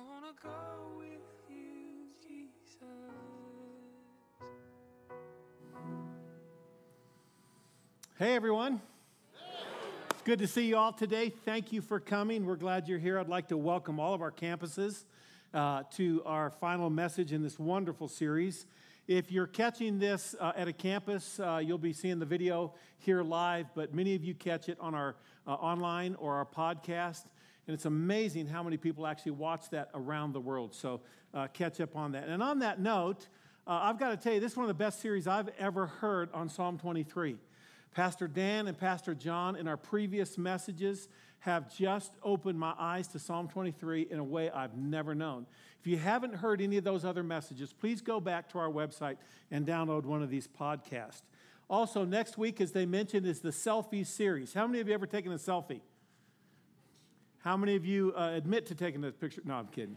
wanna go with you, Jesus. Hey, everyone. It's good to see you all today. Thank you for coming. We're glad you're here. I'd like to welcome all of our campuses uh, to our final message in this wonderful series. If you're catching this uh, at a campus, uh, you'll be seeing the video here live, but many of you catch it on our uh, online or our podcast. And it's amazing how many people actually watch that around the world. So uh, catch up on that. And on that note, uh, I've got to tell you, this is one of the best series I've ever heard on Psalm 23. Pastor Dan and Pastor John, in our previous messages, have just opened my eyes to Psalm 23 in a way I've never known. If you haven't heard any of those other messages, please go back to our website and download one of these podcasts. Also, next week, as they mentioned, is the selfie series. How many of you ever taken a selfie? How many of you uh, admit to taking a picture? No, I'm kidding.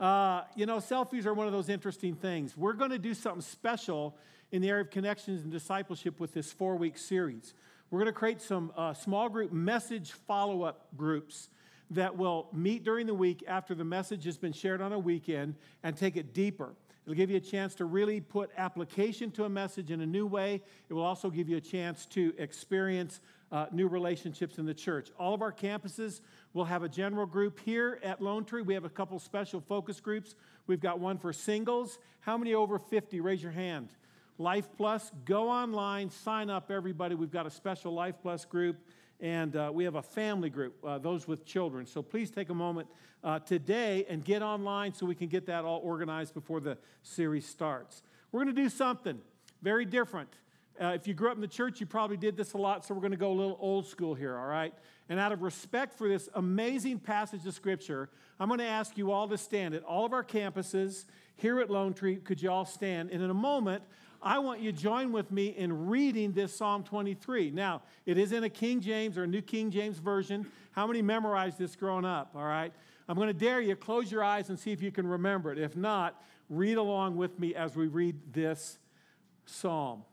Uh, you know, selfies are one of those interesting things. We're going to do something special in the area of connections and discipleship with this four week series. We're going to create some uh, small group message follow up groups that will meet during the week after the message has been shared on a weekend and take it deeper. It'll give you a chance to really put application to a message in a new way. It will also give you a chance to experience uh, new relationships in the church. All of our campuses will have a general group here at Lone Tree. We have a couple special focus groups. We've got one for singles. How many over 50? Raise your hand. Life Plus, go online, sign up, everybody. We've got a special Life Plus group, and uh, we have a family group, uh, those with children. So please take a moment uh, today and get online so we can get that all organized before the series starts. We're going to do something very different. Uh, if you grew up in the church, you probably did this a lot, so we're going to go a little old school here, all right? And out of respect for this amazing passage of Scripture, I'm going to ask you all to stand at all of our campuses here at Lone Tree. Could you all stand? And in a moment, I want you to join with me in reading this Psalm 23. Now, it is in a King James or a New King James Version. How many memorized this growing up? All right. I'm going to dare you, close your eyes and see if you can remember it. If not, read along with me as we read this psalm.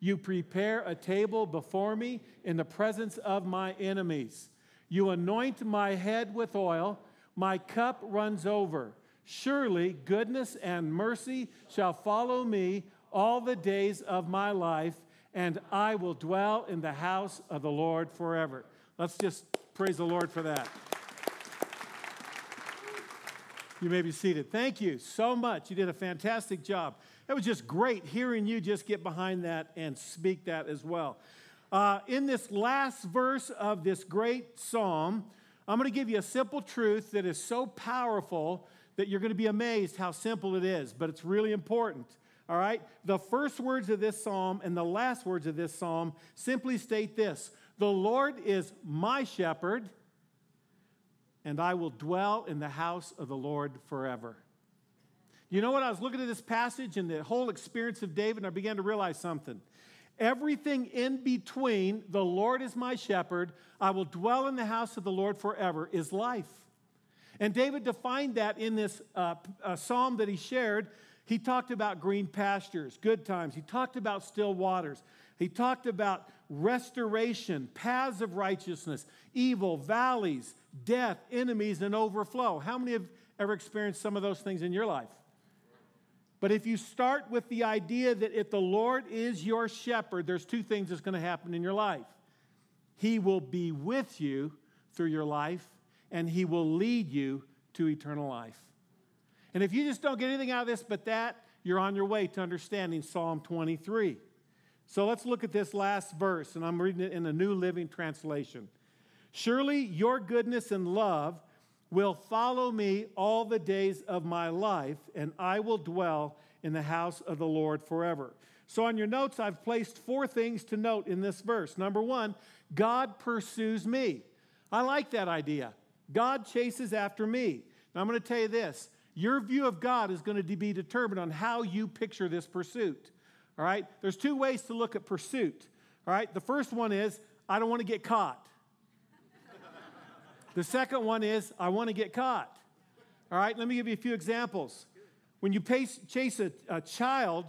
You prepare a table before me in the presence of my enemies. You anoint my head with oil, my cup runs over. Surely goodness and mercy shall follow me all the days of my life, and I will dwell in the house of the Lord forever. Let's just praise the Lord for that. You may be seated. Thank you so much. You did a fantastic job. It was just great hearing you just get behind that and speak that as well. Uh, in this last verse of this great psalm, I'm going to give you a simple truth that is so powerful that you're going to be amazed how simple it is, but it's really important. All right? The first words of this psalm and the last words of this psalm simply state this The Lord is my shepherd, and I will dwell in the house of the Lord forever. You know what? I was looking at this passage and the whole experience of David, and I began to realize something. Everything in between, the Lord is my shepherd, I will dwell in the house of the Lord forever, is life. And David defined that in this uh, uh, psalm that he shared. He talked about green pastures, good times. He talked about still waters. He talked about restoration, paths of righteousness, evil, valleys, death, enemies, and overflow. How many have ever experienced some of those things in your life? But if you start with the idea that if the Lord is your shepherd, there's two things that's going to happen in your life. He will be with you through your life, and He will lead you to eternal life. And if you just don't get anything out of this but that, you're on your way to understanding Psalm 23. So let's look at this last verse, and I'm reading it in the New Living Translation. Surely your goodness and love will follow me all the days of my life, and I will dwell in the house of the Lord forever. So, on your notes, I've placed four things to note in this verse. Number one, God pursues me. I like that idea. God chases after me. Now, I'm going to tell you this Your view of God is going to be determined on how you picture this pursuit. All right? There's two ways to look at pursuit. All right? The first one is, I don't want to get caught. The second one is, I want to get caught. All right? Let me give you a few examples. When you pace, chase a, a child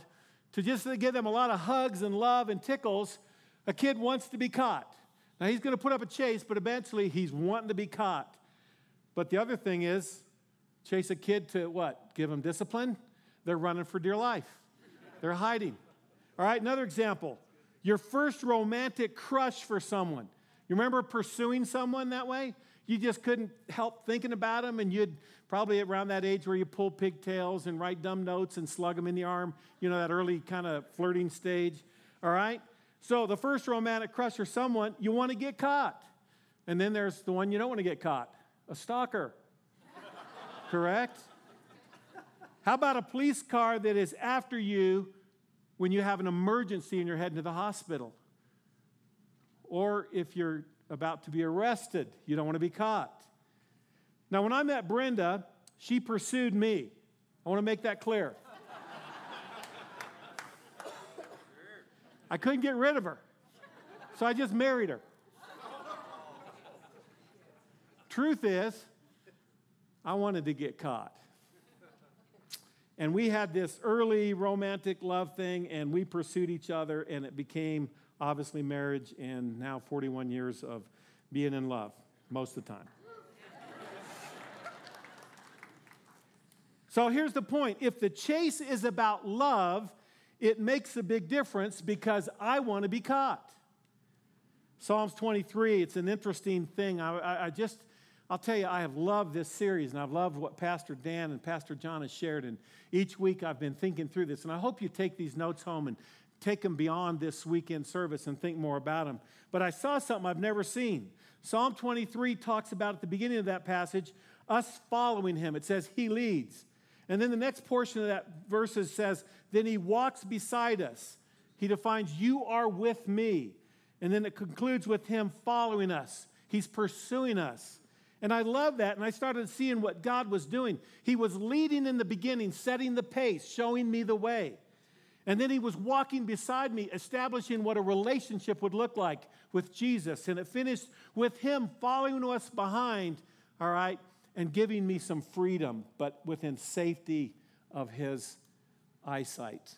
to just to give them a lot of hugs and love and tickles, a kid wants to be caught. Now, he's going to put up a chase, but eventually he's wanting to be caught. But the other thing is, chase a kid to what? Give them discipline? They're running for dear life, they're hiding. All right, another example your first romantic crush for someone. You remember pursuing someone that way? You just couldn't help thinking about them, and you'd probably around that age where you pull pigtails and write dumb notes and slug them in the arm, you know, that early kind of flirting stage. All right? So the first romantic crush or someone, you want to get caught. And then there's the one you don't want to get caught a stalker. Correct? How about a police car that is after you when you have an emergency and you're heading to the hospital? Or if you're about to be arrested, you don't want to be caught. Now, when I met Brenda, she pursued me. I want to make that clear. I couldn't get rid of her, so I just married her. Truth is, I wanted to get caught. And we had this early romantic love thing, and we pursued each other, and it became obviously marriage, and now 41 years of being in love most of the time. so here's the point if the chase is about love, it makes a big difference because I want to be caught. Psalms 23, it's an interesting thing. I, I, I, just, I'll tell you, I have loved this series and I've loved what Pastor Dan and Pastor John has shared. And each week I've been thinking through this. And I hope you take these notes home and take them beyond this weekend service and think more about them. But I saw something I've never seen. Psalm 23 talks about at the beginning of that passage us following him. It says, He leads. And then the next portion of that verse says, Then he walks beside us. He defines, You are with me. And then it concludes with him following us. He's pursuing us. And I love that. And I started seeing what God was doing. He was leading in the beginning, setting the pace, showing me the way. And then he was walking beside me, establishing what a relationship would look like with Jesus. And it finished with him following us behind, all right, and giving me some freedom, but within safety of his eyesight.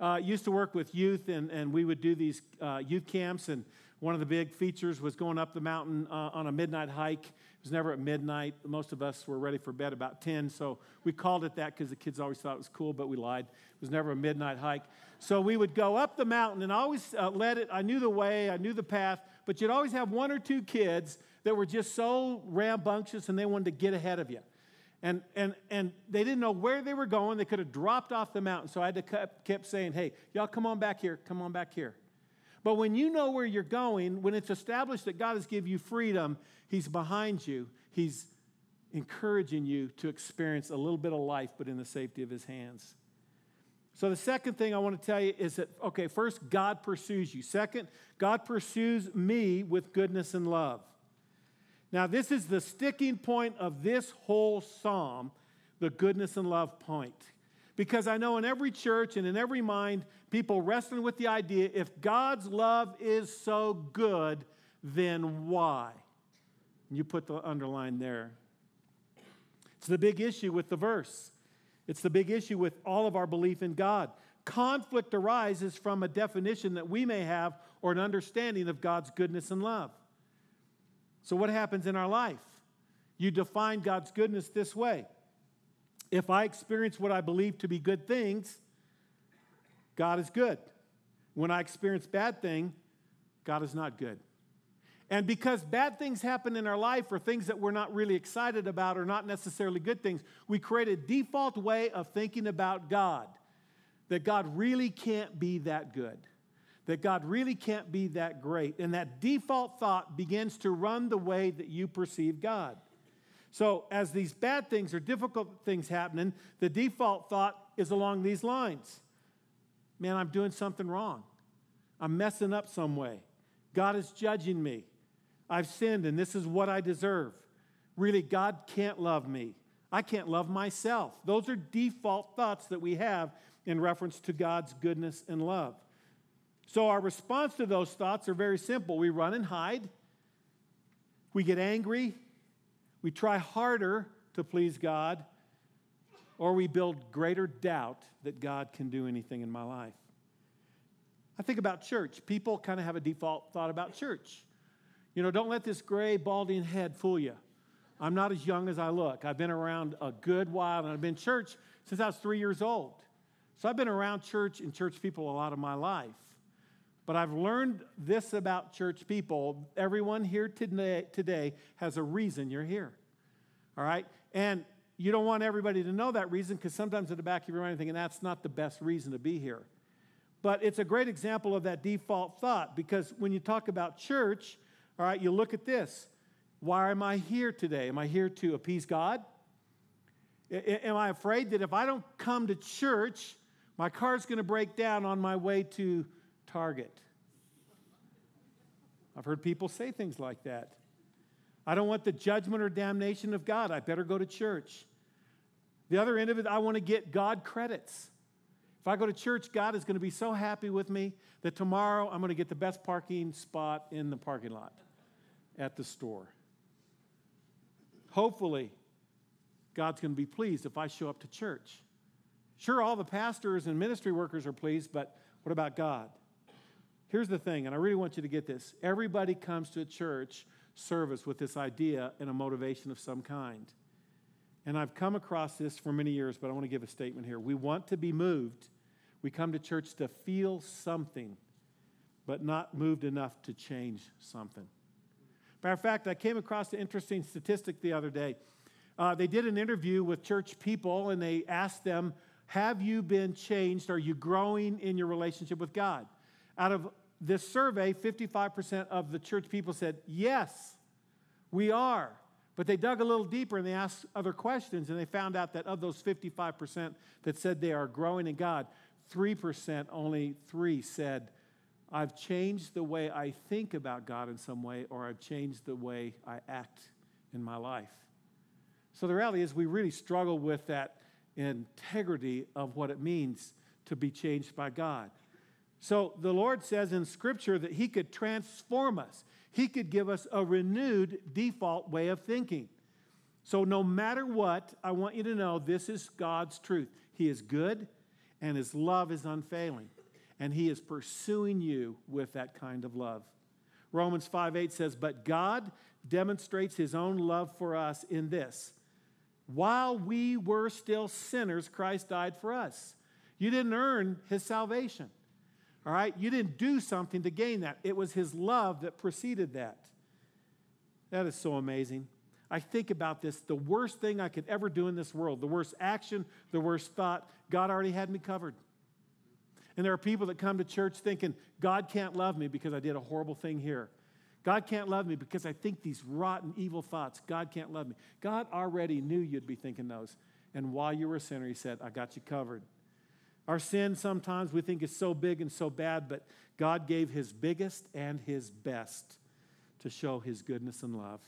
Uh, used to work with youth, and, and we would do these uh, youth camps, and one of the big features was going up the mountain uh, on a midnight hike. It was never at midnight. Most of us were ready for bed about 10, so we called it that because the kids always thought it was cool, but we lied. It was never a midnight hike. So we would go up the mountain, and I always uh, led it. I knew the way, I knew the path, but you'd always have one or two kids that were just so rambunctious and they wanted to get ahead of you. And, and, and they didn't know where they were going. They could have dropped off the mountain. So I had to kept, kept saying, hey, y'all come on back here, come on back here. But when you know where you're going, when it's established that God has given you freedom, He's behind you. He's encouraging you to experience a little bit of life, but in the safety of His hands. So, the second thing I want to tell you is that, okay, first, God pursues you. Second, God pursues me with goodness and love. Now, this is the sticking point of this whole psalm, the goodness and love point. Because I know in every church and in every mind, people wrestling with the idea if God's love is so good, then why? You put the underline there. It's the big issue with the verse. It's the big issue with all of our belief in God. Conflict arises from a definition that we may have or an understanding of God's goodness and love. So, what happens in our life? You define God's goodness this way if I experience what I believe to be good things, God is good. When I experience bad thing, God is not good. And because bad things happen in our life or things that we're not really excited about or not necessarily good things, we create a default way of thinking about God that God really can't be that good that God really can't be that great. And that default thought begins to run the way that you perceive God. So, as these bad things or difficult things happening, the default thought is along these lines Man, I'm doing something wrong. I'm messing up some way. God is judging me. I've sinned and this is what I deserve. Really, God can't love me. I can't love myself. Those are default thoughts that we have in reference to God's goodness and love. So our response to those thoughts are very simple. We run and hide. We get angry. We try harder to please God. Or we build greater doubt that God can do anything in my life. I think about church. People kind of have a default thought about church. You know, don't let this gray, balding head fool you. I'm not as young as I look. I've been around a good while, and I've been church since I was three years old. So I've been around church and church people a lot of my life. But I've learned this about church people. Everyone here today, today has a reason you're here. All right? And you don't want everybody to know that reason because sometimes at the back of your mind you're thinking that's not the best reason to be here. But it's a great example of that default thought because when you talk about church, all right, you look at this. Why am I here today? Am I here to appease God? Am I afraid that if I don't come to church, my car's going to break down on my way to Target? I've heard people say things like that. I don't want the judgment or damnation of God. I better go to church. The other end of it, I want to get God credits. If I go to church, God is going to be so happy with me that tomorrow I'm going to get the best parking spot in the parking lot at the store. Hopefully, God's going to be pleased if I show up to church. Sure, all the pastors and ministry workers are pleased, but what about God? Here's the thing, and I really want you to get this. Everybody comes to a church service with this idea and a motivation of some kind. And I've come across this for many years, but I want to give a statement here. We want to be moved. We come to church to feel something, but not moved enough to change something. Matter of fact, I came across an interesting statistic the other day. Uh, they did an interview with church people and they asked them, Have you been changed? Are you growing in your relationship with God? Out of this survey, 55% of the church people said, Yes, we are. But they dug a little deeper and they asked other questions, and they found out that of those 55% that said they are growing in God, 3%, only three said, I've changed the way I think about God in some way, or I've changed the way I act in my life. So the reality is, we really struggle with that integrity of what it means to be changed by God. So the Lord says in Scripture that He could transform us, He could give us a renewed default way of thinking. So no matter what, I want you to know this is God's truth. He is good, and His love is unfailing and he is pursuing you with that kind of love. Romans 5 8 says, But God demonstrates his own love for us in this. While we were still sinners, Christ died for us. You didn't earn his salvation. All right? You didn't do something to gain that. It was his love that preceded that. That is so amazing. I think about this the worst thing I could ever do in this world, the worst action, the worst thought, God already had me covered. And there are people that come to church thinking, God can't love me because I did a horrible thing here. God can't love me because I think these rotten, evil thoughts. God can't love me. God already knew you'd be thinking those. And while you were a sinner, He said, I got you covered. Our sin sometimes we think is so big and so bad, but God gave His biggest and His best to show His goodness and love.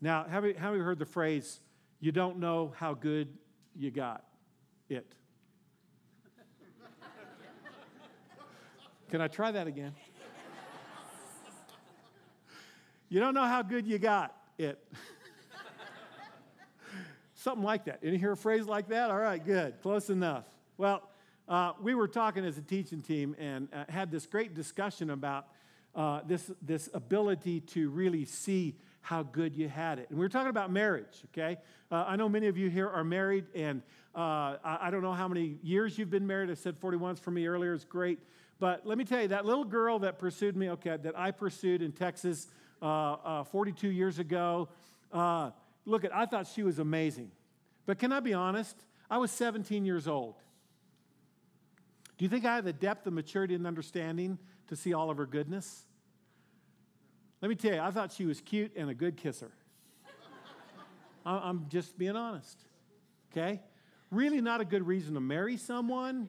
Now, have you, have you heard the phrase, you don't know how good you got it? Can I try that again? you don't know how good you got it. Something like that. Any hear a phrase like that? All right, good. Close enough. Well, uh, we were talking as a teaching team and uh, had this great discussion about uh, this, this ability to really see how good you had it. And we were talking about marriage, okay? Uh, I know many of you here are married, and uh, I, I, don't know how many years you've been married. I said 41 for me earlier. It's great. But let me tell you, that little girl that pursued me, okay, that I pursued in Texas uh, uh, 42 years ago, look, at, I thought she was amazing. But can I be honest? I was 17 years old. Do you think I had the depth of maturity and understanding to see all of her goodness? Let me tell you, I thought she was cute and a good kisser. I'm just being honest. Okay? Really not a good reason to marry someone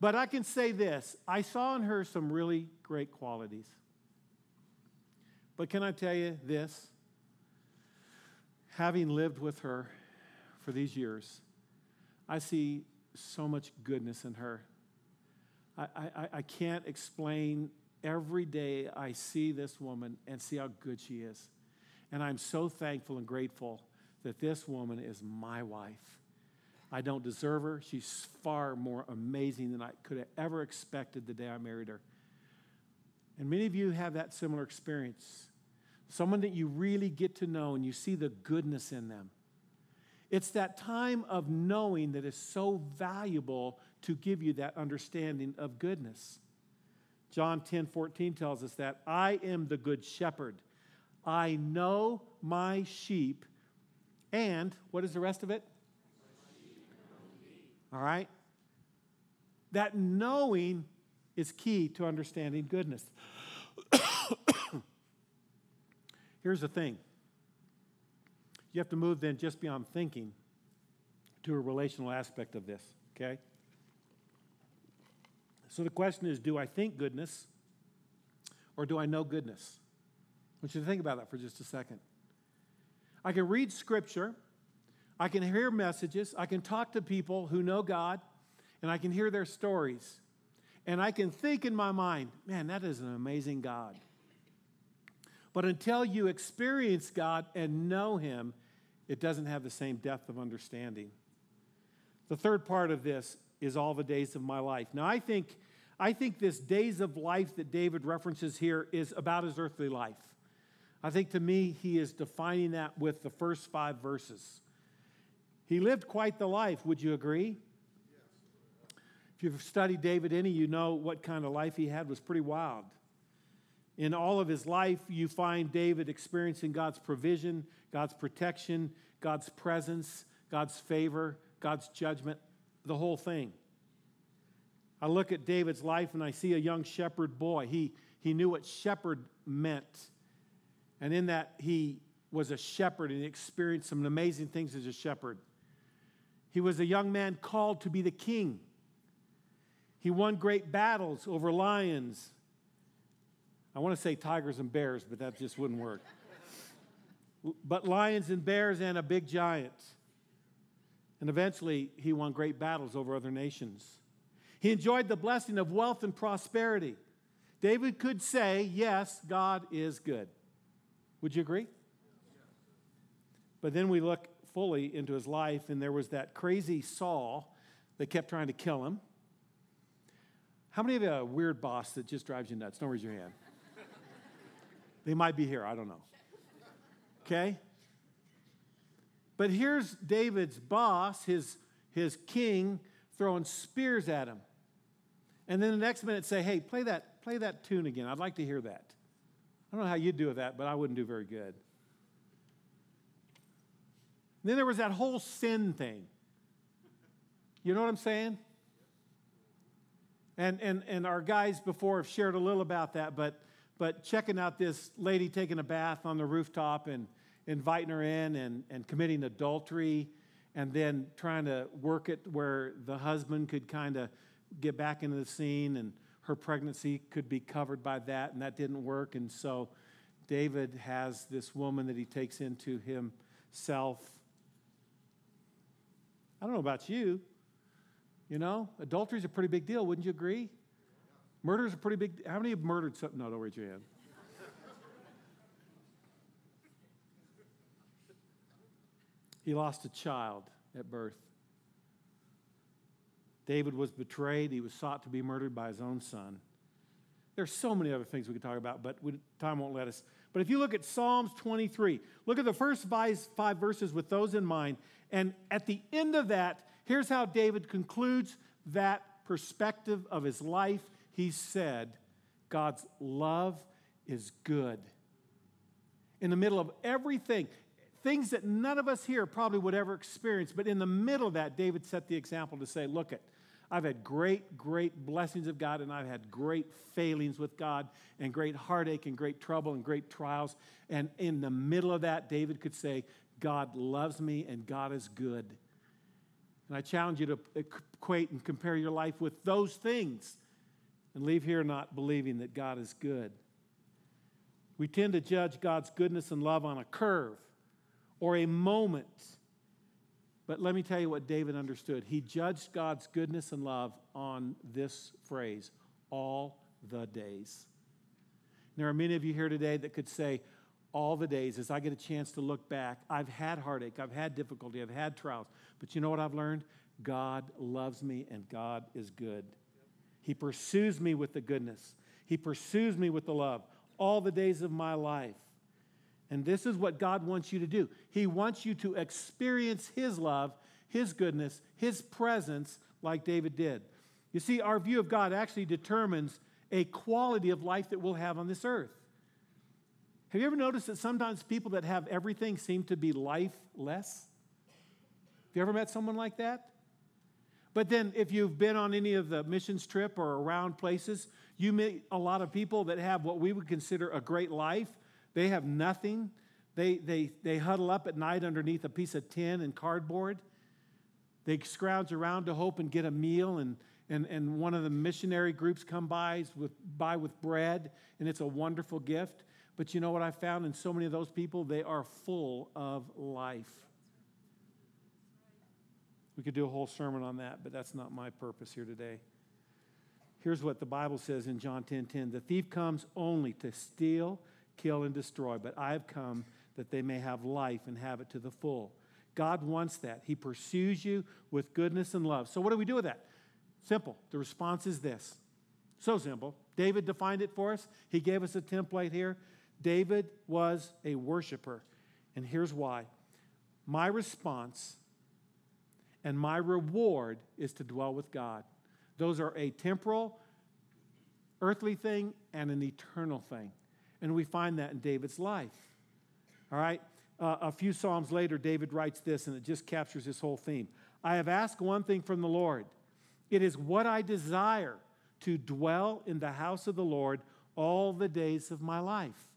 but I can say this I saw in her some really great qualities. But can I tell you this? Having lived with her for these years, I see so much goodness in her. I, I, I can't explain every day I see this woman and see how good she is. And I'm so thankful and grateful that this woman is my wife. I don't deserve her. She's far more amazing than I could have ever expected the day I married her. And many of you have that similar experience. Someone that you really get to know and you see the goodness in them. It's that time of knowing that is so valuable to give you that understanding of goodness. John 10 14 tells us that I am the good shepherd. I know my sheep. And what is the rest of it? All right? That knowing is key to understanding goodness. Here's the thing you have to move then just beyond thinking to a relational aspect of this, okay? So the question is do I think goodness or do I know goodness? I want you to think about that for just a second. I can read scripture, I can hear messages, I can talk to people who know God, and I can hear their stories. And I can think in my mind, man, that is an amazing God. But until you experience God and know Him, it doesn't have the same depth of understanding. The third part of this is all the days of my life. Now, I think, I think this days of life that David references here is about his earthly life. I think to me, he is defining that with the first five verses. He lived quite the life, would you agree? If you've studied David any, you know what kind of life he had was pretty wild. In all of his life, you find David experiencing God's provision, God's protection, God's presence, God's favor, God's judgment, the whole thing. I look at David's life and I see a young shepherd boy. He, he knew what shepherd meant. And in that, he was a shepherd and he experienced some amazing things as a shepherd. He was a young man called to be the king. He won great battles over lions I want to say tigers and bears, but that just wouldn't work. but lions and bears and a big giant. And eventually, he won great battles over other nations. He enjoyed the blessing of wealth and prosperity. David could say, Yes, God is good. Would you agree? But then we look fully into his life, and there was that crazy Saul that kept trying to kill him. How many of you have a weird boss that just drives you nuts? Don't raise your hand. They might be here, I don't know. Okay? But here's David's boss, his, his king, throwing spears at him. And then the next minute say, hey, play that, play that tune again. I'd like to hear that. I don't know how you'd do with that, but I wouldn't do very good. And then there was that whole sin thing. You know what I'm saying? And, and, and our guys before have shared a little about that, but but checking out this lady taking a bath on the rooftop and inviting her in and, and committing adultery and then trying to work it where the husband could kind of get back into the scene and her pregnancy could be covered by that and that didn't work. And so david has this woman that he takes into himself. I don't know about you you know adultery is a pretty big deal wouldn't you agree Murder is a pretty big. How many have murdered something? No, don't raise he lost a child at birth. David was betrayed. He was sought to be murdered by his own son. There's so many other things we could talk about, but we, time won't let us. But if you look at Psalms 23, look at the first five, five verses with those in mind. And at the end of that, here's how David concludes that perspective of his life he said, God's love is good. In the middle of everything, things that none of us here probably would ever experience, but in the middle of that, David set the example to say, Look at, I've had great, great blessings of God, and I've had great failings with God, and great heartache, and great trouble, and great trials. And in the middle of that, David could say, God loves me, and God is good. And I challenge you to equate and compare your life with those things and leave here not believing that God is good. We tend to judge God's goodness and love on a curve or a moment. But let me tell you what David understood. He judged God's goodness and love on this phrase all the days. There are many of you here today that could say, all the days as I get a chance to look back, I've had heartache, I've had difficulty, I've had trials. But you know what I've learned? God loves me and God is good. He pursues me with the goodness, He pursues me with the love all the days of my life. And this is what God wants you to do. He wants you to experience His love, His goodness, His presence, like David did. You see, our view of God actually determines a quality of life that we'll have on this earth. Have you ever noticed that sometimes people that have everything seem to be lifeless? Have you ever met someone like that? But then, if you've been on any of the missions trip or around places, you meet a lot of people that have what we would consider a great life. They have nothing. They, they, they huddle up at night underneath a piece of tin and cardboard. They scrounge around to hope and get a meal, and, and, and one of the missionary groups come by with, by with bread, and it's a wonderful gift. But you know what I found in so many of those people? They are full of life. We could do a whole sermon on that, but that's not my purpose here today. Here's what the Bible says in John 10:10. 10, 10, the thief comes only to steal, kill, and destroy, but I have come that they may have life and have it to the full. God wants that. He pursues you with goodness and love. So what do we do with that? Simple. The response is this. So simple. David defined it for us. He gave us a template here. David was a worshiper. And here's why my response and my reward is to dwell with God. Those are a temporal, earthly thing and an eternal thing. And we find that in David's life. All right? Uh, a few Psalms later, David writes this, and it just captures this whole theme. I have asked one thing from the Lord. It is what I desire to dwell in the house of the Lord all the days of my life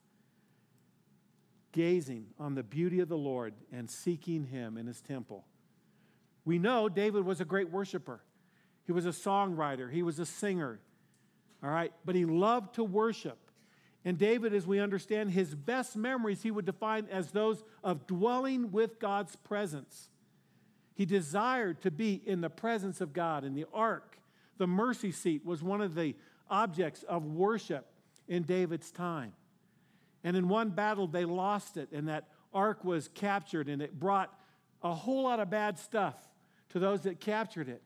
gazing on the beauty of the Lord and seeking Him in His temple. We know David was a great worshiper. He was a songwriter, he was a singer, all right, but he loved to worship. And David, as we understand, his best memories he would define as those of dwelling with God's presence. He desired to be in the presence of God in the ark. The mercy seat was one of the objects of worship in David's time. And in one battle, they lost it, and that ark was captured, and it brought a whole lot of bad stuff to those that captured it.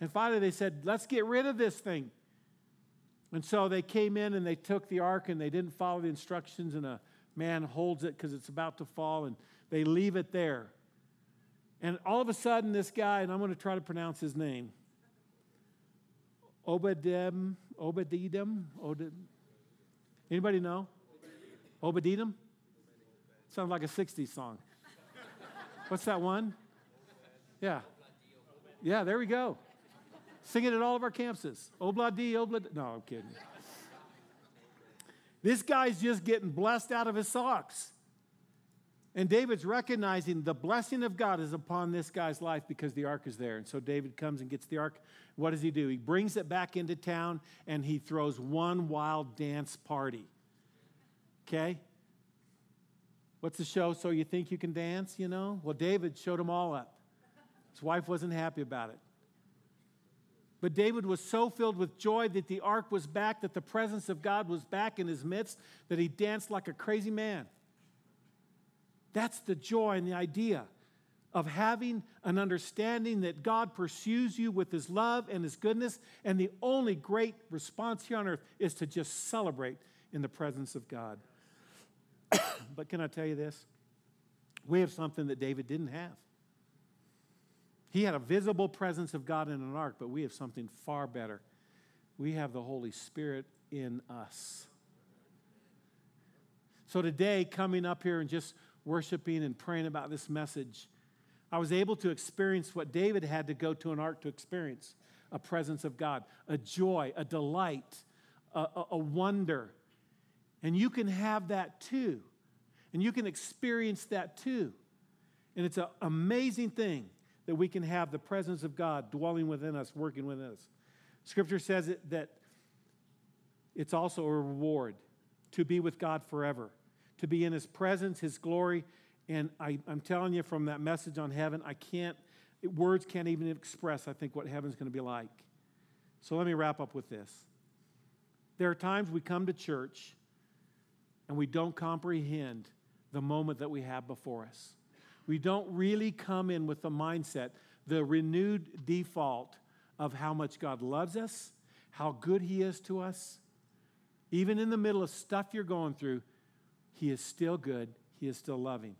And finally, they said, Let's get rid of this thing. And so they came in and they took the ark and they didn't follow the instructions, and a man holds it because it's about to fall, and they leave it there. And all of a sudden, this guy, and I'm going to try to pronounce his name, Obedem, Obededem, Obed, anybody know? Obadiah? Sounds like a 60s song. What's that one? Yeah. Yeah, there we go. Sing it at all of our campuses. Obladi, oblad. No, I'm kidding. This guy's just getting blessed out of his socks. And David's recognizing the blessing of God is upon this guy's life because the ark is there. And so David comes and gets the ark. What does he do? He brings it back into town and he throws one wild dance party. Okay? What's the show? So you think you can dance, you know? Well, David showed them all up. His wife wasn't happy about it. But David was so filled with joy that the ark was back, that the presence of God was back in his midst, that he danced like a crazy man. That's the joy and the idea of having an understanding that God pursues you with his love and his goodness. And the only great response here on earth is to just celebrate in the presence of God. but can I tell you this? We have something that David didn't have. He had a visible presence of God in an ark, but we have something far better. We have the Holy Spirit in us. So today, coming up here and just worshiping and praying about this message, I was able to experience what David had to go to an ark to experience a presence of God, a joy, a delight, a, a, a wonder, and you can have that too. And you can experience that too. And it's an amazing thing that we can have the presence of God dwelling within us, working within us. Scripture says it, that it's also a reward to be with God forever, to be in His presence, His glory, And I, I'm telling you from that message on heaven, I can't, words can't even express, I think, what heaven's going to be like. So let me wrap up with this. There are times we come to church and we don't comprehend the moment that we have before us. We don't really come in with the mindset, the renewed default of how much God loves us, how good He is to us. Even in the middle of stuff you're going through, He is still good, He is still loving.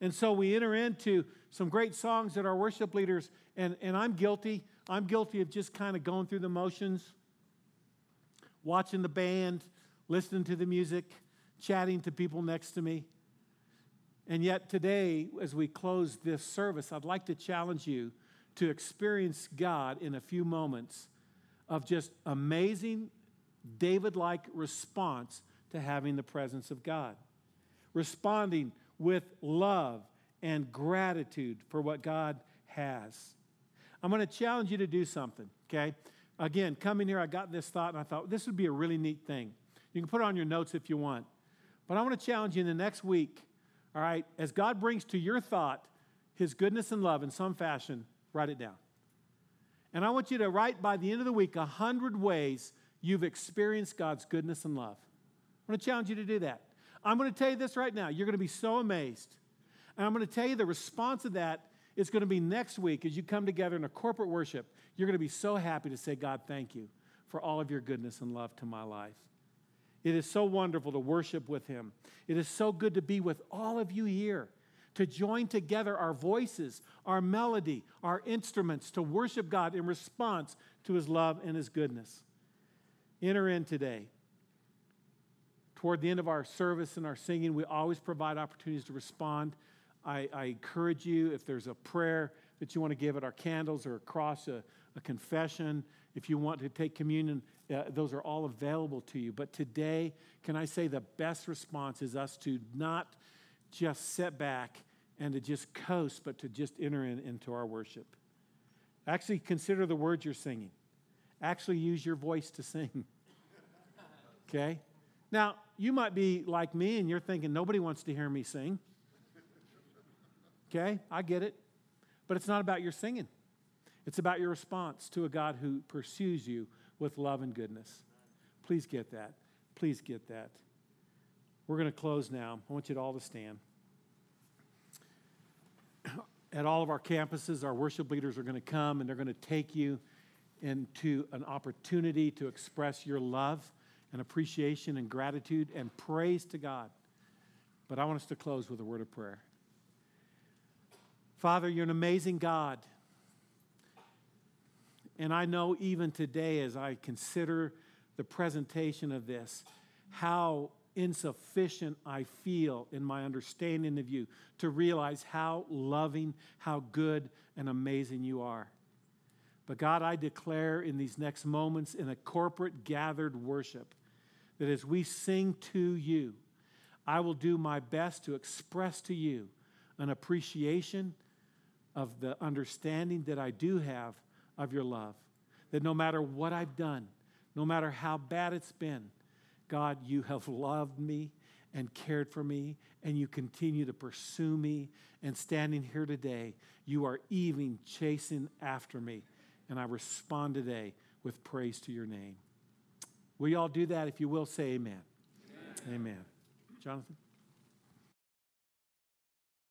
And so we enter into some great songs that our worship leaders, and, and I'm guilty, I'm guilty of just kind of going through the motions, watching the band, listening to the music, chatting to people next to me. And yet, today, as we close this service, I'd like to challenge you to experience God in a few moments of just amazing, David like response to having the presence of God. Responding with love and gratitude for what God has. I'm going to challenge you to do something, okay? Again, coming here, I got this thought and I thought this would be a really neat thing. You can put it on your notes if you want. But I want to challenge you in the next week, all right, as God brings to your thought his goodness and love in some fashion, write it down. And I want you to write by the end of the week a hundred ways you've experienced God's goodness and love. I want to challenge you to do that. I'm going to tell you this right now. You're going to be so amazed. And I'm going to tell you the response of that is going to be next week as you come together in a corporate worship. You're going to be so happy to say, God, thank you for all of your goodness and love to my life. It is so wonderful to worship with Him. It is so good to be with all of you here, to join together our voices, our melody, our instruments, to worship God in response to His love and His goodness. Enter in today. Toward the end of our service and our singing, we always provide opportunities to respond. I, I encourage you, if there's a prayer that you want to give at our candles or across a, a confession, if you want to take communion, uh, those are all available to you. But today, can I say the best response is us to not just sit back and to just coast, but to just enter in, into our worship. Actually, consider the words you're singing. Actually, use your voice to sing. Okay? Now, you might be like me and you're thinking, nobody wants to hear me sing. Okay? I get it. But it's not about your singing, it's about your response to a God who pursues you with love and goodness. Please get that. Please get that. We're going to close now. I want you to all to stand. At all of our campuses, our worship leaders are going to come and they're going to take you into an opportunity to express your love and appreciation and gratitude and praise to God. But I want us to close with a word of prayer. Father, you're an amazing God. And I know even today, as I consider the presentation of this, how insufficient I feel in my understanding of you to realize how loving, how good, and amazing you are. But God, I declare in these next moments in a corporate gathered worship that as we sing to you, I will do my best to express to you an appreciation of the understanding that I do have of your love. That no matter what I've done, no matter how bad it's been, God, you have loved me and cared for me, and you continue to pursue me. And standing here today, you are even chasing after me. And I respond today with praise to your name. Will you all do that? If you will, say amen. Amen. amen. Jonathan?